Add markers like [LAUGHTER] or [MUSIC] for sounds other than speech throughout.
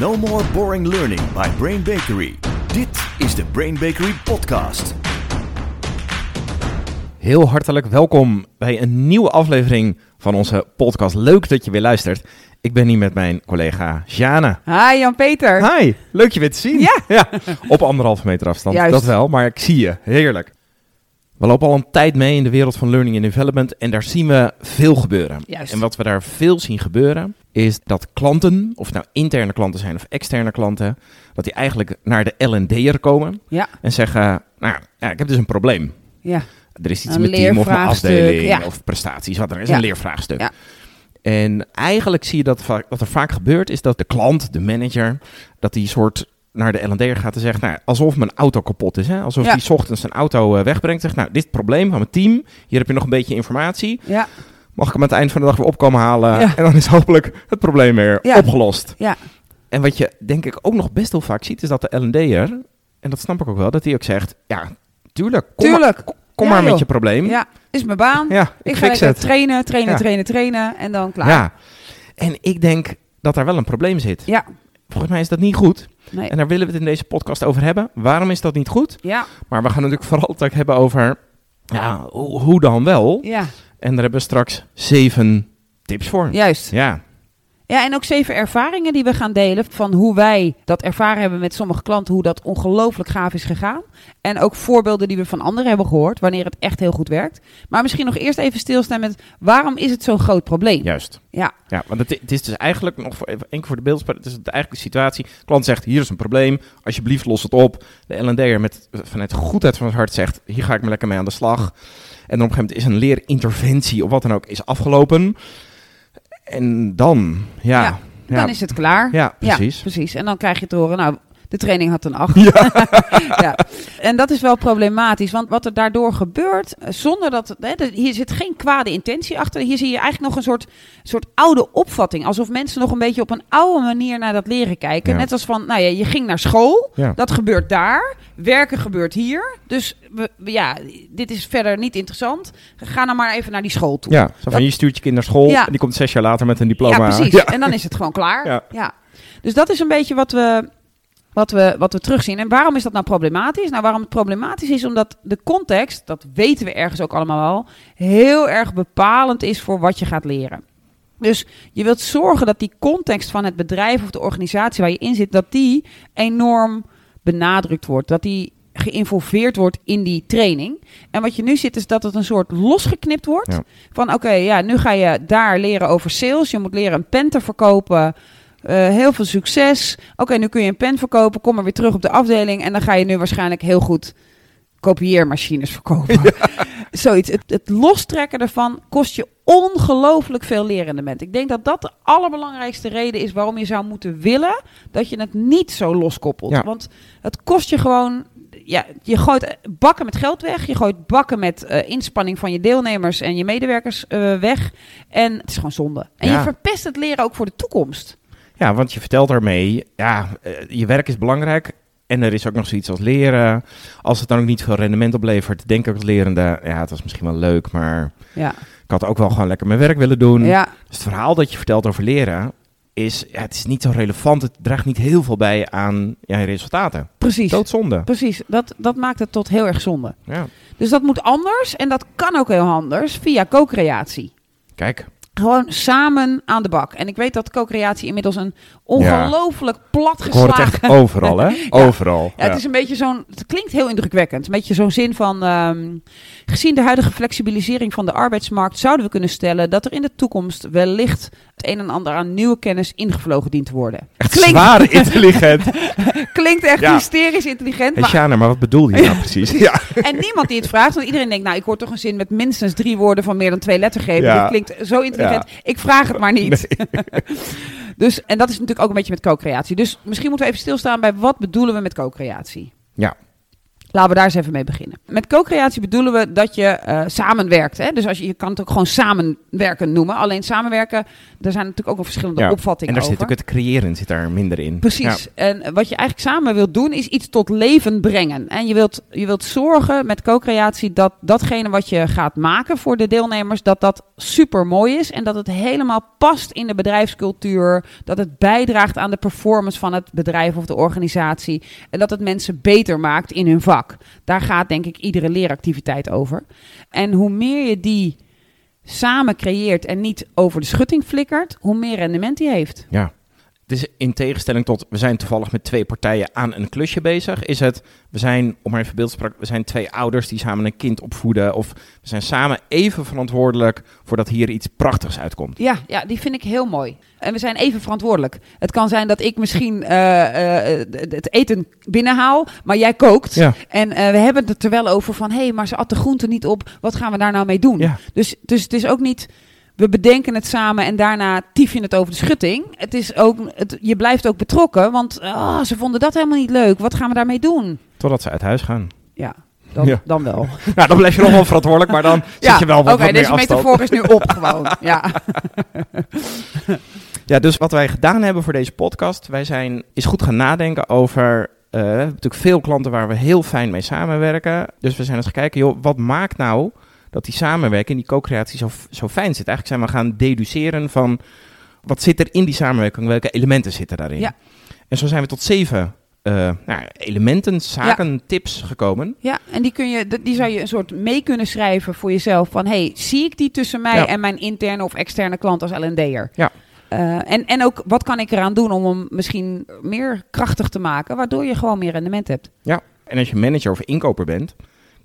No more boring learning by Brain Bakery. Dit is de Brain Bakery podcast. Heel hartelijk welkom bij een nieuwe aflevering van onze podcast. Leuk dat je weer luistert. Ik ben hier met mijn collega Jana. Hi Jan-Peter. Hi, leuk je weer te zien. Ja. Op anderhalve meter afstand, Juist. dat wel, maar ik zie je. Heerlijk. We lopen al een tijd mee in de wereld van learning and development en daar zien we veel gebeuren. Juist. En wat we daar veel zien gebeuren, is dat klanten, of nou interne klanten zijn of externe klanten, dat die eigenlijk naar de L&D'er komen Ja, en zeggen, nou ja, ik heb dus een probleem. ja, Er is iets Een met team of mijn afdeling ja. of prestaties, wat er is, Ja. een leervraagstuk. Ja. En eigenlijk zie je dat vaak, wat er vaak gebeurt, is dat de klant, de manager, dat die soort naar de L&D'er gaat en zegt, nou, alsof mijn auto kapot is. Hè? Alsof 's ochtends zijn auto eh, wegbrengt. Zegt, nou, dit probleem van mijn team. Hier heb je nog een beetje informatie. ja, Mag ik hem aan het eind van de dag weer opkomen halen? Ja. En dan is hopelijk het probleem weer Ja. opgelost. ja, En wat je denk ik ook nog best wel vaak ziet, is dat de L&D'er, en dat snap ik ook wel, dat hij ook zegt, ja, tuurlijk, kom, maar, tuurlijk. kom Ja, maar met je probleem. Ja, is mijn baan. Ja, ik ik ga lekker trainen, trainen, trainen, trainen en dan klaar. Ja. En ik denk dat daar wel een probleem zit. Ja, Volgens mij is dat niet goed. nee. En daar willen we het in deze podcast over hebben. Waarom is dat niet goed? Ja, Maar we gaan natuurlijk vooral het hebben over, ja, hoe dan wel? ja, En daar hebben we straks zeven tips voor. juist. Ja, Ja, en ook zeven ervaringen die we gaan delen van hoe wij dat ervaren hebben met sommige klanten, hoe dat ongelooflijk gaaf is gegaan. En ook voorbeelden die we van anderen hebben gehoord, wanneer het echt heel goed werkt. Maar misschien nog eerst even stilstaan met waarom is het zo'n groot probleem? juist. Ja, Ja, want het, het is dus eigenlijk nog voor, even één keer voor de beeldspraak. Het is de eigenlijke situatie. De klant zegt: hier is een probleem. Alsjeblieft, los het op. De L&D'er met vanuit de goedheid van het hart zegt: hier ga ik me lekker mee aan de slag. En dan op een gegeven moment is een leerinterventie of wat dan ook is afgelopen. En dan, ja, Ja, ja, dan is het klaar. ja, precies. Ja, precies. En dan krijg je te horen, nou, de training had een 8. [LAUGHS] Ja. En dat is wel problematisch, want wat er daardoor gebeurt, eh, zonder dat, hè, er- hier zit geen kwade intentie achter. Hier zie je eigenlijk nog een soort, soort oude opvatting, alsof mensen nog een beetje op een oude manier naar dat leren kijken. Ja. Net als van, nou ja, je ging naar school, Ja. dat gebeurt daar, werken gebeurt hier. Dus we, ja, dit is verder niet interessant. Ga dan maar even naar die school toe. Ja, zo van je stuurt je kind naar school Ja. en die komt zes jaar later met een diploma. Ja, precies. [LAUGHS] En dan is het gewoon klaar. Ja. Ja. Dus dat is een beetje wat we, wat, we, wat we terugzien. En waarom is dat nou problematisch? Nou, waarom het problematisch is, omdat de context, dat weten we ergens ook allemaal wel, heel erg bepalend is voor wat je gaat leren. Dus je wilt zorgen dat die context van het bedrijf of de organisatie waar je in zit, dat die enorm benadrukt wordt. Dat die geïnvolveerd wordt in die training. En wat je nu ziet is dat het een soort losgeknipt wordt. Ja. Van oké, ja, nu ga je daar leren over sales. Je moet leren een pen te verkopen. Eh, heel veel succes. Oké, nu kun je een pen verkopen. Kom maar weer terug op de afdeling. En dan ga je nu waarschijnlijk heel goed kopieermachines verkopen. [LAUGHS] Zoiets. Het, het lostrekken ervan kost je ongelooflijk veel lerendement. Ik denk dat dat de allerbelangrijkste reden is waarom je zou moeten willen dat je het niet zo loskoppelt. Ja. Want het kost je gewoon. Ja, je gooit bakken met geld weg. Je gooit bakken met eh, inspanning van je deelnemers en je medewerkers eh, weg. En het is gewoon zonde. En Ja. je verpest het leren ook voor de toekomst. Ja, want je vertelt daarmee, ja, eh, je werk is belangrijk. En er is ook nog zoiets als leren. Als het dan ook niet veel rendement oplevert, denk ik als lerende, ja, het was misschien wel leuk, maar Ja, ik had ook wel gewoon lekker mijn werk willen doen. ja, Dus het verhaal dat je vertelt over leren, is, ja, het is niet zo relevant. Het draagt niet heel veel bij aan ja, je resultaten. precies. Doodzonde. Precies, dat, dat maakt het tot heel erg zonde. Ja, Dus dat moet anders en dat kan ook heel anders via co-creatie. kijk. Gewoon samen aan de bak. En ik weet dat co-creatie inmiddels een ongelooflijk Ik hoor het echt overal, hè? [LAUGHS] Overal. Ja, het is een beetje zo'n. Het klinkt heel indrukwekkend. Een beetje zo'n zin van. ehm, gezien de huidige flexibilisering van de arbeidsmarkt. zouden we kunnen stellen dat er in de toekomst wellicht. het een en ander aan nieuwe kennis ingevlogen dient te worden. echt klinkt- zwaar [LAUGHS] intelligent. Klinkt echt hysterisch intelligent. Hey, Maar, maar wat bedoel je nou [LAUGHS] precies? Ja. en niemand die het vraagt. Want iedereen denkt, nou, ik hoor toch een zin met minstens drie woorden van meer dan twee lettergrepen. Dit klinkt zo intelligent. Ik vraag het maar niet. [LAUGHS] dus, en dat is natuurlijk ook een beetje met co-creatie. Dus misschien moeten we even stilstaan bij wat bedoelen we met co-creatie. Ja. Laten we daar eens even mee beginnen. Met co-creatie bedoelen we dat je uh, samenwerkt. Hè? Dus als je, je kan het ook gewoon samenwerken noemen. Alleen samenwerken, er zijn natuurlijk ook wel verschillende Ja, opvattingen En daar over. zit ook het creëren zit daar minder in. Precies. En wat je eigenlijk samen wilt doen, is iets tot leven brengen. En je wilt, je wilt zorgen met co-creatie dat datgene wat je gaat maken voor de deelnemers, dat dat super mooi is. En dat het helemaal past in de bedrijfscultuur. Dat het bijdraagt aan de performance van het bedrijf of de organisatie. En dat het mensen beter maakt in hun vak. Daar gaat denk ik iedere leeractiviteit over. En hoe meer je die samen creëert en niet over de schutting flikkert, hoe meer rendement die heeft. Ja. Is in tegenstelling tot, we zijn toevallig met twee partijen aan een klusje bezig. Is het, we zijn, om maar even beeldspraak, we zijn twee ouders die samen een kind opvoeden. Of we zijn samen even verantwoordelijk voordat hier iets prachtigs uitkomt. Ja, ja, die vind ik heel mooi. En we zijn even verantwoordelijk. Het kan zijn dat ik misschien eh, eh, het eten binnenhaal, maar jij kookt. Ja. En eh, we hebben het er wel over van, hé, hey, maar ze at de groenten niet op. Wat gaan we daar nou mee doen? Ja. Dus, dus het is ook niet, we bedenken het samen en daarna tief je het over de schutting. Het is ook, het, je blijft ook betrokken, want ah, ze vonden dat helemaal niet leuk. Wat gaan we daarmee doen? Totdat ze uit huis gaan. Ja, dan, Ja. dan wel. [LAUGHS] Nou, dan blijf je nog wel verantwoordelijk, maar dan [LAUGHS] zit je wel wat, Oké, wat meer deze afstand. metafoor is nu op [LAUGHS] gewoon. Ja. Ja, dus wat wij gedaan hebben voor deze podcast, wij zijn is goed gaan nadenken over. eh, we hebben natuurlijk veel klanten waar we heel fijn mee samenwerken. Dus we zijn eens gaan kijken, joh, wat maakt nou dat die samenwerking, die co-creatie zo, zo fijn zit? Eigenlijk zijn we gaan deduceren van wat zit er in die samenwerking, welke elementen zitten daarin? Ja. En zo zijn we tot zeven eh, nou, elementen, zaken, tips gekomen. Ja, en die, kun je, die zou je een soort mee kunnen schrijven voor jezelf. Van, hey, zie ik die tussen mij Ja. en mijn interne of externe klant als L&D'er? Ja. Eh, en, en ook, wat kan ik eraan doen om hem misschien meer krachtig te maken, waardoor je gewoon meer rendement hebt? En als je manager of inkoper bent,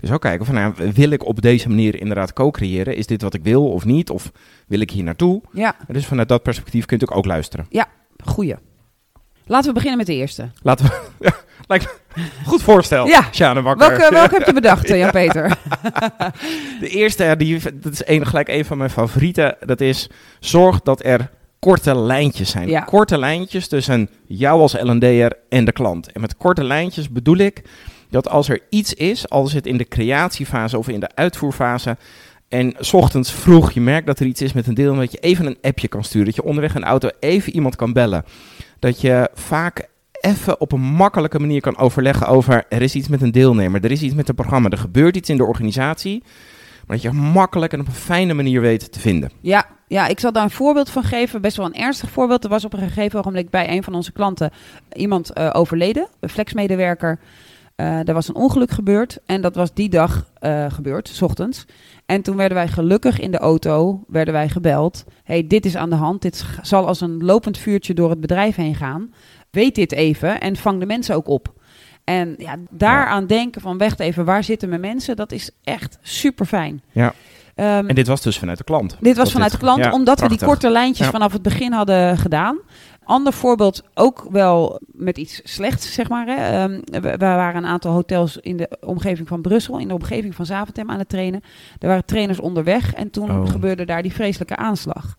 je ook kijken van, nou, wil ik op deze manier inderdaad co-creëren? Is dit wat ik wil of niet? Of wil ik hier naartoe? Ja, dus vanuit dat perspectief kun je natuurlijk ook luisteren. goeie. Laten we beginnen met de eerste. Laten we... [LAUGHS] Ja, lijkt goed voorstel. Ja. Sjane Wakker. Welke, welke [LAUGHS] heb je bedacht, eh, Jan-Peter? [LAUGHS] De eerste, ja, die, dat is een, gelijk een van mijn favorieten. Dat is, zorg dat er korte lijntjes zijn. Ja. Korte lijntjes tussen jou als L&D'er en de klant. En met korte lijntjes bedoel ik dat als er iets is, als het in de creatiefase of in de uitvoerfase... En 's ochtends vroeg je merkt dat er iets is met een deel, dat je even een appje kan sturen. Dat je onderweg de auto even iemand kan bellen. Dat je vaak even op een makkelijke manier kan overleggen over er is iets met een deelnemer, er is iets met het programma, er gebeurt iets in de organisatie. Maar dat je makkelijk en op een fijne manier weet te vinden. Ja, ja, ik zal daar een voorbeeld van geven. Best wel een ernstig voorbeeld. Er was op een gegeven ogenblik bij een van onze klanten iemand eh, overleden, een flexmedewerker. Eh er was een ongeluk gebeurd en dat was die dag eh, gebeurd, s ochtends. En toen werden wij gelukkig in de auto, werden wij gebeld. hey, dit is aan de hand, dit zal als een lopend vuurtje door het bedrijf heen gaan. Weet dit even en vang de mensen ook op. En ja, daaraan denken van, wacht even, waar zitten mijn mensen? Dat is echt super fijn. Ja. Ehm, En dit was dus vanuit de klant. dit was vanuit de klant, ja, omdat we die korte lijntjes Ja. vanaf het begin hadden gedaan. Ander voorbeeld, ook wel met iets slechts, zeg maar. Hè. Ehm, we, we waren een aantal hotels in de omgeving van Brussel, in de omgeving van Zaventem aan het trainen. Er waren trainers onderweg en toen Oh. gebeurde daar die vreselijke aanslag.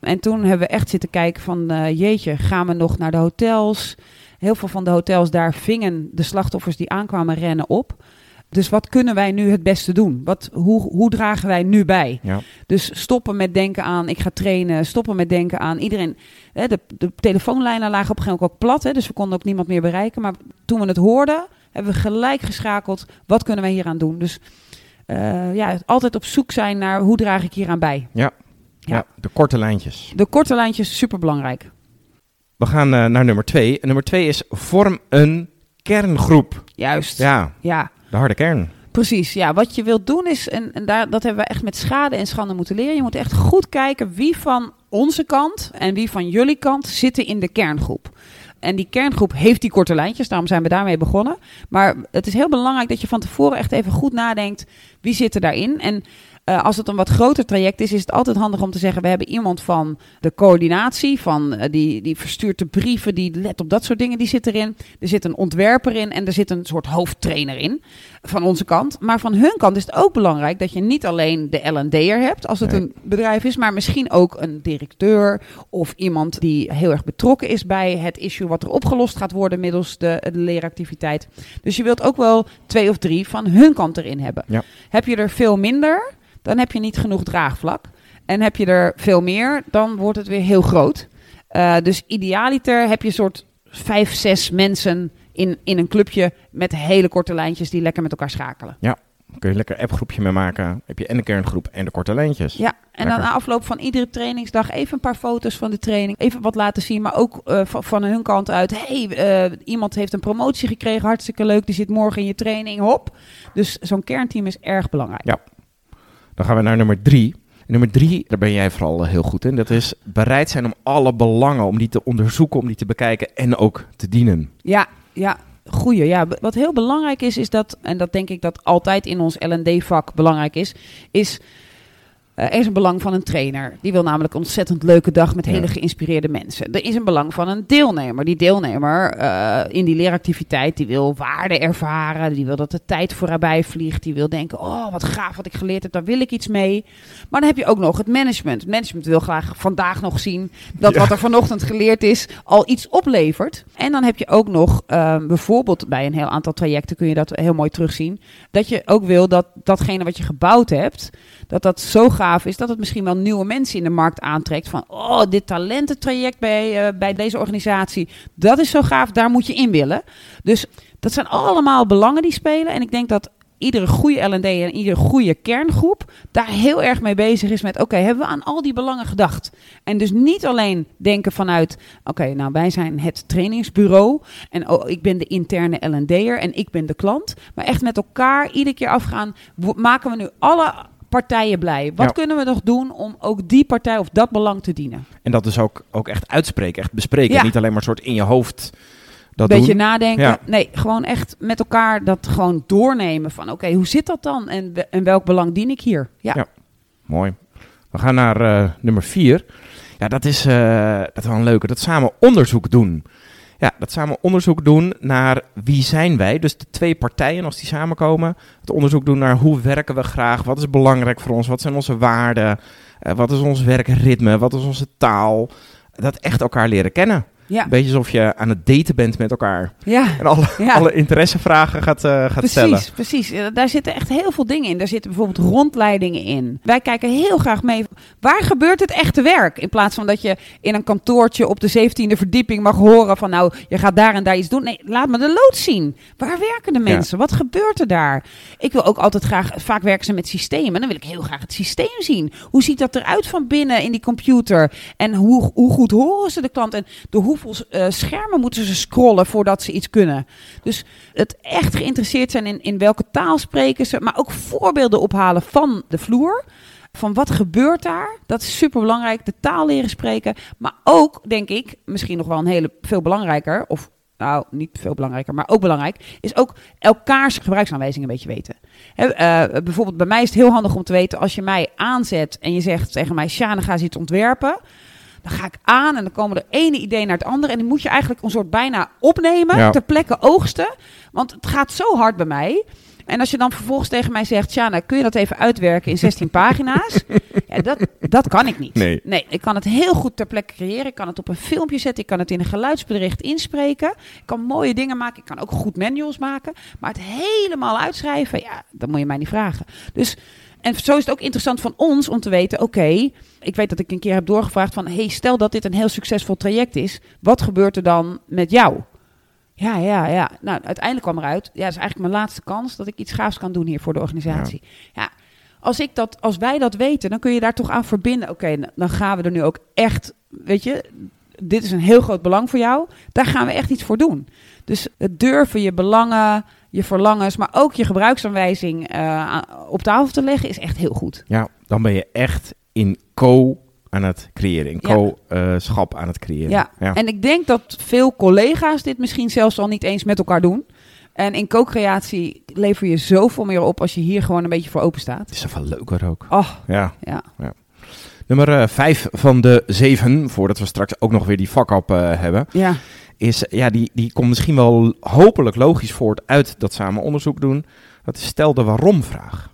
En toen hebben we echt zitten kijken van, eh, jeetje, gaan we nog naar de hotels? Heel veel van de hotels daar vingen de slachtoffers die aankwamen rennen op. Dus wat kunnen wij nu het beste doen? Wat, hoe, hoe dragen wij nu bij? Ja. Dus stoppen met denken aan, ik ga trainen. Stoppen met denken aan iedereen. Hè, de, de telefoonlijnen lagen op een gegeven moment ook plat. Hè, dus we konden ook niemand meer bereiken. Maar toen we het hoorden, hebben we gelijk geschakeld. Wat kunnen wij hier aan doen? Dus eh, ja, altijd op zoek zijn naar hoe draag ik hier aan bij. Ja. Ja. ja, de korte lijntjes. De korte lijntjes, super belangrijk. We gaan eh, naar nummer twee. En nummer twee is vorm een kerngroep. Juist. Ja. Ja, de harde kern. Precies, ja. Wat je wilt doen is, en, en daar, dat hebben we echt met schade en schande moeten leren. Je moet echt goed kijken wie van onze kant en wie van jullie kant zitten in de kerngroep. En die kerngroep heeft die korte lijntjes, daarom zijn we daarmee begonnen. Maar het is heel belangrijk dat je van tevoren echt even goed nadenkt wie zit er daarin. En eh, als het een wat groter traject is, is het altijd handig om te zeggen: we hebben iemand van de coördinatie, van eh, die, die verstuurt de brieven, die let op dat soort dingen, die zit erin. Er zit een ontwerper in en er zit een soort hoofdtrainer in van onze kant. Maar van hun kant is het ook belangrijk dat je niet alleen de L&D'er hebt als het Nee. een bedrijf is, maar misschien ook een directeur of iemand die heel erg betrokken is bij het issue wat er opgelost gaat worden middels de, de leeractiviteit. Dus je wilt ook wel twee of drie van hun kant erin hebben. Ja. Heb je er veel minder, dan heb je niet genoeg draagvlak. En heb je er veel meer, dan wordt het weer heel groot. Uh, dus idealiter heb je een soort vijf, zes mensen in, in een clubje met hele korte lijntjes die lekker met elkaar schakelen. Ja, kun je lekker appgroepje mee maken. Heb je en een kerngroep en de korte lijntjes. Ja, en dan na afloop van iedere trainingsdag even een paar foto's van de training. Even wat laten zien, maar ook uh, van, van, hun kant uit. hey, uh, iemand heeft een promotie gekregen, hartstikke leuk. Die zit morgen in je training, hop. Dus zo'n kernteam is erg belangrijk. Ja. Dan gaan we naar nummer drie. Nummer drie, daar ben jij vooral heel goed in. Dat is bereid zijn om alle belangen, om die te onderzoeken, om die te bekijken en ook te dienen. Ja, ja. Goeie, ja. Wat heel belangrijk is, is dat, en dat denk ik dat altijd in ons L&D-vak belangrijk is, is er is een belang van een trainer. Die wil namelijk een ontzettend leuke dag met hele geïnspireerde mensen. Er is een belang van een deelnemer. Die deelnemer uh, in die leeractiviteit, die wil waarde ervaren. Die wil dat de tijd voorbij vliegt. Die wil denken, oh wat gaaf wat ik geleerd heb, daar wil ik iets mee. Maar dan heb je ook nog het management. Het management wil graag vandaag nog zien dat ja. wat er vanochtend geleerd is al iets oplevert. En dan heb je ook nog, uh, bijvoorbeeld bij een heel aantal trajecten kun je dat heel mooi terugzien. Dat je ook wil dat datgene wat je gebouwd hebt, dat dat zo gaaf is dat het misschien wel nieuwe mensen in de markt aantrekt. Van, oh, dit talententraject bij, uh, bij deze organisatie, dat is zo gaaf, daar moet je in willen. Dus dat zijn allemaal belangen die spelen. En ik denk dat iedere goede L&D en iedere goede kerngroep daar heel erg mee bezig is met... oké, okay, hebben we aan al die belangen gedacht? En dus niet alleen denken vanuit... oké, okay, nou wij zijn het trainingsbureau... en oh, ik ben de interne L&D'er en ik ben de klant... maar echt met elkaar iedere keer afgaan... maken we nu alle partijen blij. Wat ja. kunnen we nog doen om ook die partij of dat belang te dienen? En dat is ook, ook echt uitspreken, echt bespreken. Ja. Niet alleen maar soort in je hoofd dat Beetje doen. nadenken. Ja. Nee, gewoon echt met elkaar dat gewoon doornemen van oké, okay, hoe zit dat dan en, en welk belang dien ik hier? Ja, mooi. We gaan naar uh, nummer vier. Ja, dat is, uh, dat is wel een leuke. Dat samen onderzoek doen. Ja, dat samen onderzoek doen naar wie zijn wij. Dus de twee partijen, als die samenkomen. Het onderzoek doen naar hoe werken we graag. Wat is belangrijk voor ons? Wat zijn onze waarden? Uh, wat is ons werkritme? Wat is onze taal? Dat echt elkaar leren kennen. Ja. Een beetje alsof je aan het daten bent met elkaar. Ja. En alle, [LAUGHS] ja. alle interessevragen gaat, uh, gaat precies, stellen. Precies, Daar zitten echt heel veel dingen in. Daar zitten bijvoorbeeld rondleidingen in. Wij kijken heel graag mee. Waar gebeurt het echte werk? In plaats van dat je in een kantoortje op de 17e verdieping mag horen van... nou, je gaat daar en daar iets doen. Nee, laat me de lood zien. Waar werken de mensen? Ja. Wat gebeurt er daar? Ik wil ook altijd graag... Vaak werken ze met systemen. Dan wil ik heel graag het systeem zien. Hoe ziet dat eruit van binnen in die computer? En hoe, hoe goed horen ze de klant? En door uh, schermen moeten ze scrollen voordat ze iets kunnen. Dus het echt geïnteresseerd zijn in, in welke taal spreken ze, maar ook voorbeelden ophalen van de vloer. Van wat gebeurt daar? Dat is super belangrijk. De taal leren spreken. Maar ook, denk ik, misschien nog wel een hele veel belangrijker. Of nou, niet veel belangrijker, maar ook belangrijk. Is ook elkaars gebruiksaanwijzingen een beetje weten. He, uh, bijvoorbeeld bij mij is het heel handig om te weten. Als je mij aanzet en je zegt tegen mij: Sjane, ga eens iets ontwerpen. Dan ga ik aan en dan komen er ene idee naar het andere. En die moet je eigenlijk een soort bijna opnemen, ja. ter plekke oogsten. Want het gaat zo hard bij mij. En als je dan vervolgens tegen mij zegt, Sjana, kun je dat even uitwerken in 16 [LAUGHS] pagina's? Ja, dat, dat kan ik niet. Nee. nee, ik kan het heel goed ter plekke creëren. Ik kan het op een filmpje zetten. Ik kan het in een geluidsbericht inspreken. Ik kan mooie dingen maken. Ik kan ook goed manuals maken. Maar het helemaal uitschrijven, ja, dat moet je mij niet vragen. Dus... En zo is het ook interessant van ons om te weten: oké, ik weet dat ik een keer heb doorgevraagd van: hey, stel dat dit een heel succesvol traject is, wat gebeurt er dan met jou? Ja, ja, ja. Nou, uiteindelijk kwam eruit: ja, dat is eigenlijk mijn laatste kans dat ik iets gaafs kan doen hier voor de organisatie. Ja. als, ik dat, als wij dat weten, dan kun je daar toch aan verbinden. Oké, dan gaan we er nu ook echt, weet je, dit is een heel groot belang voor jou. Daar gaan we echt iets voor doen. Dus het durven je belangen, je verlangens, maar ook je gebruiksaanwijzing uh, op tafel te leggen is echt heel goed. Ja, dan ben je echt in co aan het creëren, in co-schap aan het creëren. Ja. ja, en ik denk dat veel collega's dit misschien zelfs al niet eens met elkaar doen. En in co-creatie lever je zoveel meer op als je hier gewoon een beetje voor open staat. Het is veel leuker ook. Oh, ja. ja. ja. Nummer uh, vijf van de zeven, voordat we straks ook nog weer die fuck-up uh, hebben. Ja. Is, ja, die, die komt misschien wel hopelijk logisch voort uit dat samen onderzoek doen. Dat is stel de waarom-vraag.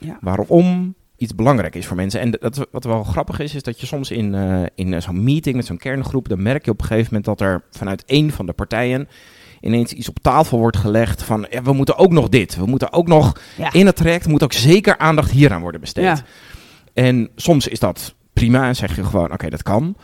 Ja. Waarom iets belangrijk is voor mensen. En dat, wat wel grappig is, is dat je soms in, eh, in zo'n meeting met zo'n kerngroep, dan merk je op een gegeven moment dat er vanuit één van de partijen ineens iets op tafel wordt gelegd van ja, we moeten ook nog dit, we moeten ook nog Ja. in het traject moet ook zeker aandacht hieraan worden besteed. Ja. En soms is dat prima en zeg je gewoon oké, dat kan.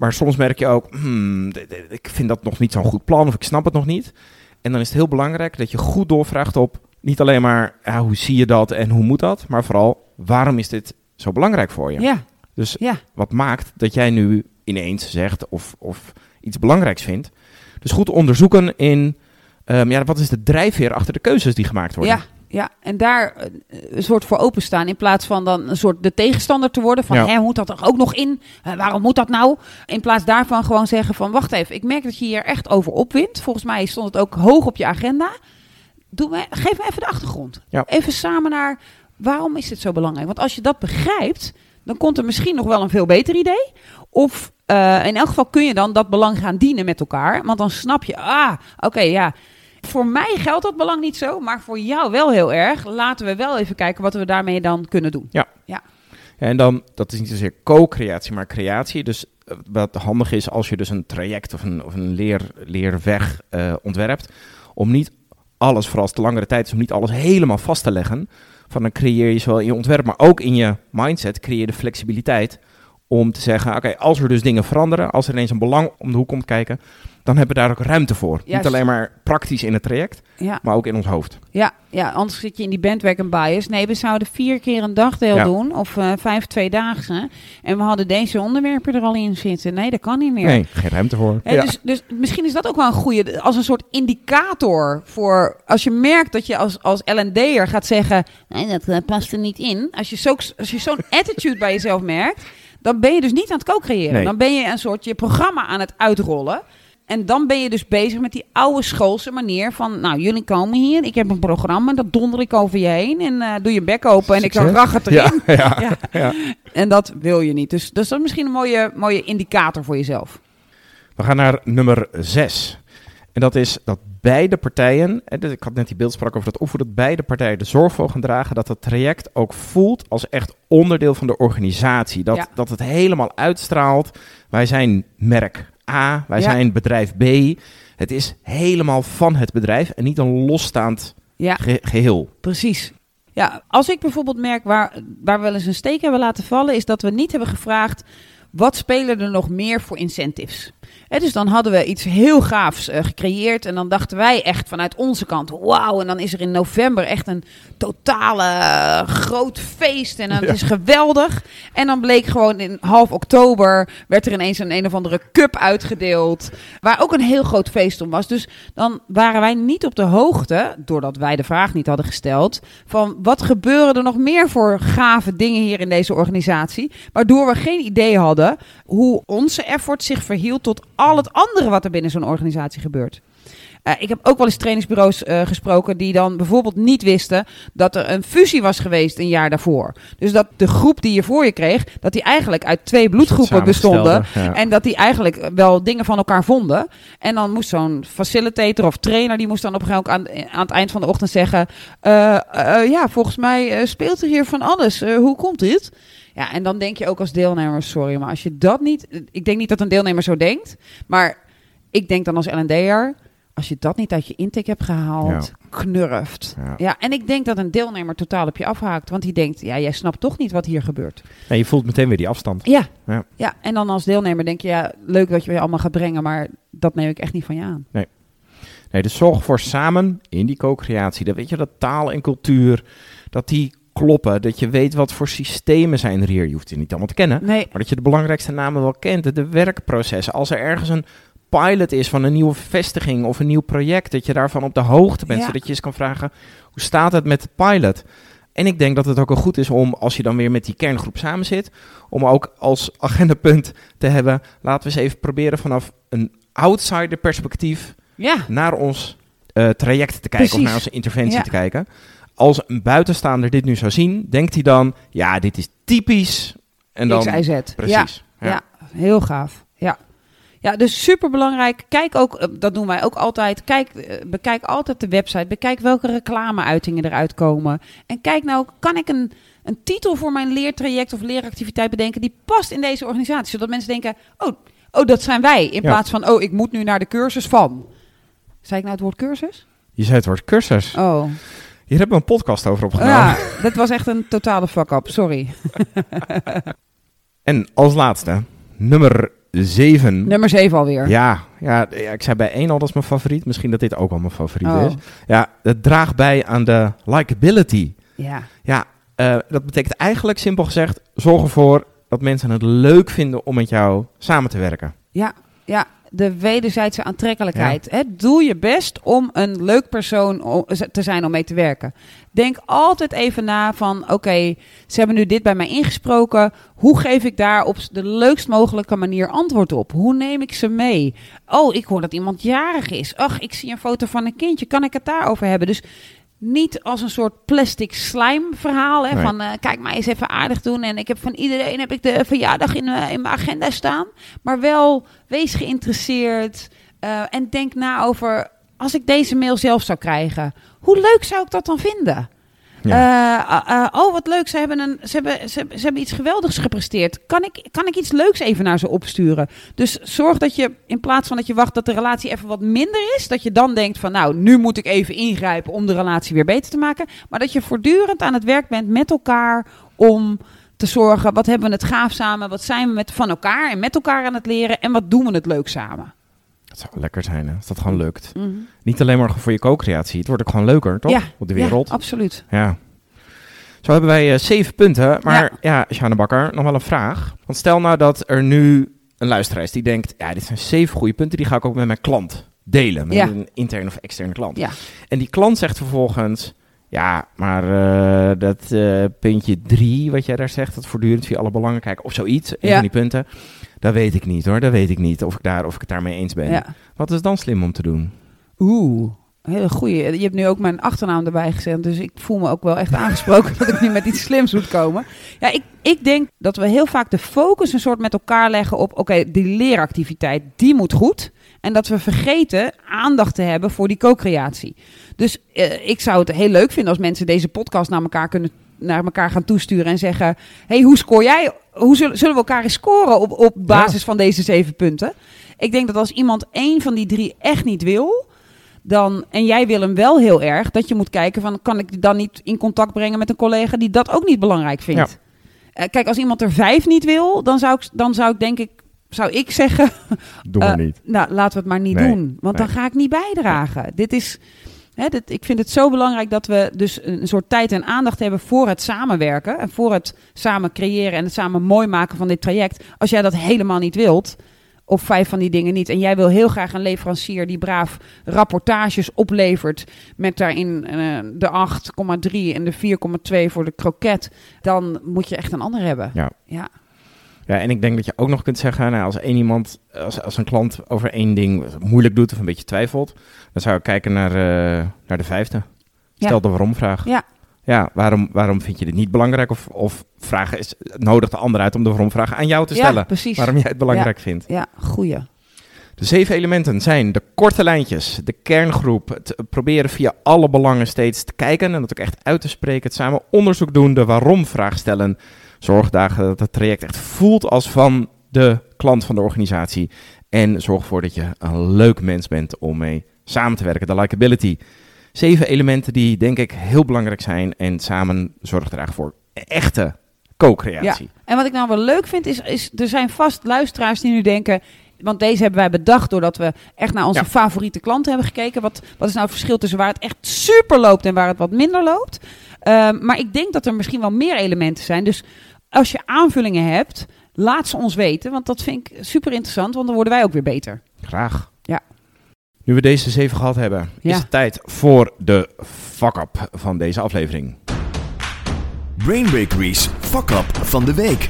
Maar soms merk je ook, hmm, ik vind dat nog niet zo'n goed plan of ik snap het nog niet. En dan is het heel belangrijk dat je goed doorvraagt op niet alleen maar ja, hoe zie je dat en hoe moet dat, maar vooral waarom is dit zo belangrijk voor je? Ja. Dus Ja. wat maakt dat jij nu ineens zegt of, of iets belangrijks vindt. Dus goed onderzoeken in ehm, ja, wat is de drijfveer achter de keuzes die gemaakt worden. Ja, ja, en daar eh, een soort voor openstaan in plaats van dan een soort de tegenstander te worden van Ja. hè, moet dat er ook nog in? Eh, waarom moet dat nou? In plaats daarvan gewoon zeggen van wacht even, ik merk dat je hier echt over opwint. Volgens mij stond het ook hoog op je agenda. Doe me, geef me even de achtergrond. Ja. Even samen naar waarom is dit zo belangrijk? Want als je dat begrijpt, dan komt er misschien nog wel een veel beter idee. Of eh, in elk geval kun je dan dat belang gaan dienen met elkaar. Want dan snap je, ah, oké, ja. Voor mij geldt dat belang niet zo, maar voor jou wel heel erg. Laten we wel even kijken wat we daarmee dan kunnen doen. Ja, en dan, dat is niet zozeer co-creatie, maar creatie. Dus eh, wat handig is als je dus een traject of een, of een leer, leerweg eh, ontwerpt, om niet alles, vooral als het langere tijd is, om niet alles helemaal vast te leggen. Van dan creëer je zowel in je ontwerp, maar ook in je mindset, creëer je de flexibiliteit om te zeggen, oké, als er dus dingen veranderen, als er ineens een belang om de hoek komt kijken, dan hebben we daar ook ruimte voor. Juist. Niet alleen maar praktisch in het traject, Ja, maar ook in ons hoofd. ja, ja, anders zit je in die bandwagon bias. Nee, we zouden vier keer een dagdeel Ja. doen of eh, vijf tweedaagse. En we hadden deze onderwerpen er al in zitten. Nee, dat kan niet meer. Nee, geen ruimte voor. Hè, dus, dus misschien is dat ook wel een goede, als een soort indicator voor als je merkt dat je als, als L&D'er gaat zeggen, nee, dat eh, past er niet in. Als je zo- als je zo'n [LAUGHS] attitude bij jezelf merkt, dan ben je dus niet aan het co-creëren. Nee. Dan ben je een soort je programma aan het uitrollen. En dan ben je dus bezig met die oude schoolse manier van, nou, jullie komen hier, ik heb een programma, dat donder ik over je heen en eh, doe je bek open en ik rach het erin. Ja, ja, Ja. ja. En dat wil je niet. Dus, dus dat is misschien een mooie, mooie indicator voor jezelf. We gaan naar nummer 6. En dat is dat beide partijen, dus ik had net die beeldspraak over dat opvoeden, dat beide partijen de zorg voor gaan dragen dat het traject ook voelt als echt onderdeel van de organisatie. Dat, Ja. dat het helemaal uitstraalt. Wij zijn merk A, wij Ja. zijn bedrijf B. Het is helemaal van het bedrijf en niet een losstaand Ja. ge- geheel. Precies. Ja, als ik bijvoorbeeld merk waar, waar we wel eens een steek hebben laten vallen, is dat we niet hebben gevraagd wat spelen er nog meer voor incentives. Dus dan hadden we iets heel gaafs eh, gecreëerd. En dan dachten wij echt vanuit onze kant, wauw, en dan is er in november echt een totale eh, groot feest. En dan het is geweldig. En dan bleek gewoon in half oktober werd er ineens een een of andere cup uitgedeeld, waar ook een heel groot feest om was. Dus dan waren wij niet op de hoogte, doordat wij de vraag niet hadden gesteld, van wat gebeuren er nog meer voor gave dingen hier in deze organisatie, waardoor we geen idee hadden hoe onze effort zich verhield tot al het andere wat er binnen zo'n organisatie gebeurt. Eh, ik heb ook wel eens trainingsbureaus eh, gesproken die dan bijvoorbeeld niet wisten dat er een fusie was geweest een jaar daarvoor. Dus dat de groep die je voor je kreeg, dat die eigenlijk uit twee bloedgroepen bestonden. Ja. En dat die eigenlijk wel dingen van elkaar vonden. En dan moest zo'n facilitator of trainer, die moest dan op een gegeven moment aan, aan het eind van de ochtend zeggen... eh, ja, volgens mij speelt er hier van alles. Hoe komt dit? Ja, en dan denk je ook als deelnemer, sorry, maar als je dat niet... Ik denk niet dat een deelnemer zo denkt, maar ik denk dan als L&D'er... Als je dat niet uit je intake hebt gehaald, knurft. Ja. Ja, en ik denk dat een deelnemer totaal op je afhaakt. Want die denkt, ja, jij snapt toch niet wat hier gebeurt. Nee, je voelt meteen weer die afstand. Ja. Ja. ja. en dan als deelnemer denk je, ja, leuk wat je allemaal gaat brengen, maar dat neem ik echt niet van je aan. Nee, dus zorg voor samen in die co-creatie. Dat weet je, dat taal en cultuur, dat die kloppen. Dat je weet wat voor systemen zijn er hier. Je hoeft die niet allemaal te kennen. Nee, Maar dat je de belangrijkste namen wel kent. De- De werkprocessen. Als er ergens een pilot is van een nieuwe vestiging of een nieuw project. Dat je daarvan op de hoogte bent. Ja. Zodat je eens kan vragen, hoe staat het met de pilot? En ik denk dat het ook wel goed is om, als je dan weer met die kerngroep samen zit, om ook als agendapunt te hebben, laten we eens even proberen vanaf een outsider perspectief ja, naar ons eh, traject te kijken of naar onze interventie Ja. te kijken. Als een buitenstaander dit nu zou zien, denkt hij dan, ja, dit is typisch. En dan. Ja, precies. Ja. ja. heel gaaf. Ja. Ja, dus super belangrijk. Kijk ook, eh, dat doen wij ook altijd. Kijk, eh, bekijk altijd de website. Bekijk welke reclameuitingen eruit komen. En kijk nou, kan ik een, een titel voor mijn leertraject of leeractiviteit bedenken die past in deze organisatie. Zodat mensen denken, oh, oh dat zijn wij. In Ja. plaats van, oh, ik moet nu naar de cursus van. Zei ik nou het woord cursus? Je zei het woord cursus. Oh, Hier hebben we een podcast over opgenomen. ja, dat was echt een totale fuck-up, sorry. [LAUGHS] En als laatste, nummer 7. Nummer 7 alweer. Ja, ja, ja, ik zei bij één al dat is mijn favoriet. Misschien dat dit ook wel mijn favoriet Oh. is. Ja, het draagt bij aan de likability. Ja. Ja, eh, dat betekent eigenlijk simpel gezegd, zorg ervoor dat mensen het leuk vinden om met jou samen te werken. Ja, ja, de wederzijdse aantrekkelijkheid. Hè, doe je best om een leuk persoon te zijn om mee te werken. Denk altijd even na van, oké, ze hebben nu dit bij mij ingesproken. Hoe geef ik daar op de leukst mogelijke manier antwoord op? Hoe neem ik ze mee? Oh, ik hoor dat iemand jarig is. Ach, ik zie een foto van een kindje. Kan ik het daarover hebben? Dus niet als een soort plastic slime verhaal. Hè, Nee. Van eh, kijk maar eens even aardig doen. En ik heb van iedereen heb ik de verjaardag in, eh, in mijn agenda staan. Maar wel wees geïnteresseerd. eh, en denk na over als ik deze mail zelf zou krijgen. Hoe leuk zou ik dat dan vinden? Eh, eh, eh, oh, wat leuk. Ze hebben, een, ze, hebben- ze hebben iets geweldigs gepresteerd. Kan ik, kan ik iets leuks even naar ze opsturen? Dus zorg dat je, in plaats van dat je wacht dat de relatie even wat minder is, dat je dan denkt van, nou, nu moet ik even ingrijpen om de relatie weer beter te maken. Maar dat je voortdurend aan het werk bent met elkaar om te zorgen, wat hebben we het gaaf samen? Wat zijn we met, van elkaar en met elkaar aan het leren? En wat doen we het leuk samen? Het zou lekker zijn hè, als dat gewoon lukt. Mhm. Niet alleen maar voor je co-creatie, het wordt ook gewoon leuker, toch? Ja, Op de wereld. Ja, absoluut. Ja. Zo hebben wij eh, zeven punten. Maar ja, Sjane Bakker, nog wel een vraag. Want stel nou dat er nu een luisteraar is die denkt... ja, dit zijn zeven goede punten, die ga ik ook met mijn klant delen. Met Ja. een interne of externe klant. Ja. En die klant zegt vervolgens... ja, maar eh, dat eh, puntje drie, wat jij daar zegt... dat voortdurend via alle belangen kijken of zoiets, een Ja. van die punten... dat weet ik niet hoor, dat weet ik niet of ik, daar, of ik het daarmee eens ben. Ja. Wat is dan slim om te doen? Oeh, hele goeie. Je hebt nu ook mijn achternaam erbij gezet, dus ik voel me ook wel echt aangesproken [LAUGHS] dat ik nu met iets slims moet komen. Ja, ik, ik denk dat we heel vaak de focus een soort met elkaar leggen op, oké, die leeractiviteit, die moet goed. En dat we vergeten aandacht te hebben voor die co-creatie. Dus eh, ik zou het heel leuk vinden als mensen deze podcast naar elkaar kunnen naar elkaar gaan toesturen en zeggen: hey, hoe scoor jij? Hoe zullen, zullen we elkaar eens scoren op, op basis van deze zeven punten? Ik denk dat als iemand één van die drie echt niet wil, dan, en jij wil hem wel heel erg, dat je moet kijken van kan ik die dan niet in contact brengen met een collega die dat ook niet belangrijk vindt. Eh, kijk, als iemand er vijf niet wil, dan zou ik, dan zou ik denk ik, zou ik zeggen, Doe maar maar [LAUGHS] niet. nou laten we het maar niet Nee, doen, want dan ga ik niet bijdragen. Dit is, hè, dit, ik vind het zo belangrijk dat we dus een soort tijd en aandacht hebben voor het samenwerken en voor het samen creëren en het samen mooi maken van dit traject. Als jij dat helemaal niet wilt, of vijf van die dingen niet. En jij wil heel graag een leverancier die braaf rapportages oplevert. Met daarin eh, de 8,3 en de 4,2 voor de kroket. Dan moet je echt een ander hebben. Ja. Ja. Ja, en ik denk dat je ook nog kunt zeggen, nou, als één iemand, als, als een klant over één ding moeilijk doet of een beetje twijfelt, dan zou ik kijken naar, eh, naar de vijfde. Stel Ja. de waarom-vraag. Ja. Ja, waarom, waarom vind je dit niet belangrijk? Of, of vragen is, nodig de ander uit om de waarom-vraag aan jou te Ja, stellen. precies. Waarom jij het belangrijk vindt. Ja, goeie. De zeven elementen zijn de korte lijntjes, de kerngroep, het proberen via alle belangen steeds te kijken en dat ook echt uit te spreken, het samen onderzoek doen, de waarom-vraag stellen, zorgdagen dat het traject echt voelt als van de klant van de organisatie en zorg ervoor dat je een leuk mens bent om mee samen te werken, de likability. Zeven elementen die denk ik heel belangrijk zijn en samen zorg dragen voor echte co-creatie. En wat ik nou wel leuk vind, is, is er zijn vast luisteraars die nu denken... Want deze hebben wij bedacht doordat we echt naar onze Ja. favoriete klanten hebben gekeken. Wat, wat is nou het verschil tussen waar het echt super loopt en waar het wat minder loopt? Ehm, maar ik denk dat er misschien wel meer elementen zijn. Dus als je aanvullingen hebt, laat ze ons weten. Want dat vind ik super interessant, want dan worden wij ook weer beter. Graag. Ja. Nu we deze zeven gehad hebben, Ja. is het tijd voor de fuck-up van deze aflevering. Brain Bakery's Fuck Up van de Week.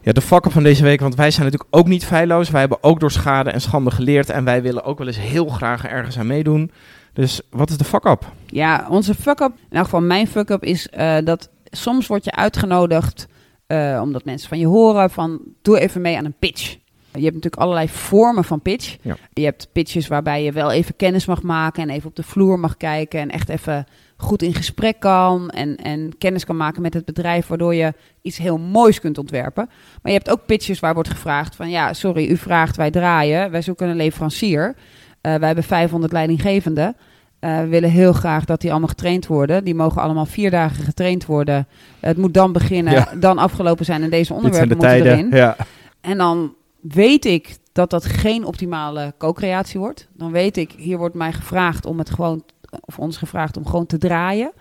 Ja, de fuck-up van deze week, want wij zijn natuurlijk ook niet feilloos. Wij hebben ook door schade en schande geleerd en wij willen ook wel eens heel graag ergens aan meedoen. Dus wat is de fuck-up? Ja, onze fuck-up, in elk geval mijn fuck-up, is eh, dat soms word je uitgenodigd, eh, omdat mensen van je horen, van doe even mee aan een pitch. Je hebt natuurlijk allerlei vormen van pitch. Ja. Je hebt pitches waarbij je wel even kennis mag maken en even op de vloer mag kijken en echt even goed in gesprek kan en, en kennis kan maken met het bedrijf, waardoor je iets heel moois kunt ontwerpen. Maar je hebt ook pitches waar wordt gevraagd van ja, sorry, u vraagt, wij draaien, wij zoeken een leverancier. Uh, wij hebben 500 leidinggevenden. Uh, we willen heel graag dat die allemaal getraind worden. Die mogen allemaal vier dagen getraind worden. Het moet dan beginnen, Ja. dan afgelopen zijn en deze onderwerpen de moeten erin. Ja. En dan weet ik dat dat geen optimale co-creatie wordt. Dan weet ik, hier wordt mij gevraagd om het gewoon, of ons gevraagd om gewoon te draaien.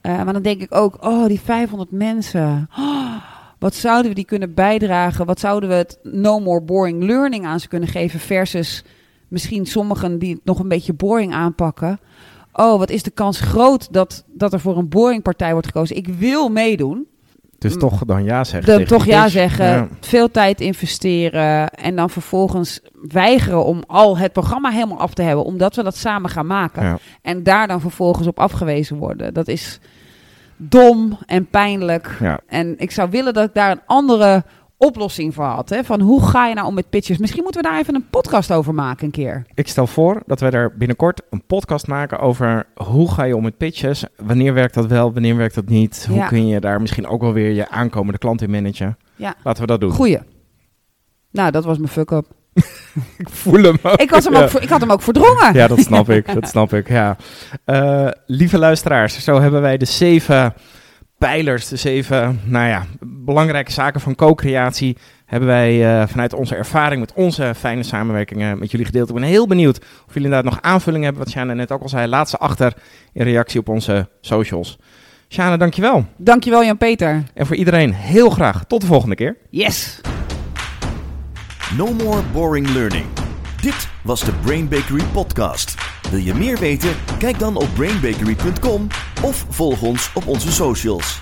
Eh, maar dan denk ik ook, oh, die 500 mensen. Oh, wat zouden we die kunnen bijdragen? Wat zouden we het no more boring learning aan ze kunnen geven? Versus misschien sommigen die het nog een beetje boring aanpakken. Oh, wat is de kans groot dat, dat er voor een boring partij wordt gekozen? Ik wil meedoen. Dus toch dan ja zeggen. Dan toch ja zeggen, Ja. veel tijd investeren en dan vervolgens weigeren om al het programma helemaal af te hebben, omdat we dat samen gaan maken. Ja. En daar dan vervolgens op afgewezen worden. Dat is dom en pijnlijk. Ja. En ik zou willen dat ik daar een andere oplossing voor had. Hè? Van hoe ga je nou om met pitches? Misschien moeten we daar even een podcast over maken een keer. Ik stel voor dat wij daar binnenkort een podcast maken over hoe ga je om met pitches. Wanneer werkt dat wel, wanneer werkt dat niet? Hoe Ja. kun je daar misschien ook wel weer je aankomende klant in managen? Ja. Laten we dat doen. Goeie. Nou, dat was mijn fuck-up. [LAUGHS] Ik voel hem ook. Ik, was hem ook, ik had hem ook verdrongen. Ja, dat snap [LAUGHS] ik. Dat snap ik, ja. Eh, lieve luisteraars, zo hebben wij de zeven pijlers, de zeven, nou ja, belangrijke zaken van co-creatie, hebben wij eh, vanuit onze ervaring met onze fijne samenwerkingen met jullie gedeeld. Ik ben heel benieuwd of jullie inderdaad nog aanvulling hebben, wat Sjane net ook al zei. Laat ze achter in reactie op onze socials. Sjane, dankjewel. Dankjewel Jan-Peter. En voor iedereen heel graag tot de volgende keer. Yes. No more boring learning. Dit was de Brain Bakery podcast. Wil je meer weten? Kijk dan op brainbakery.com of volg ons op onze socials.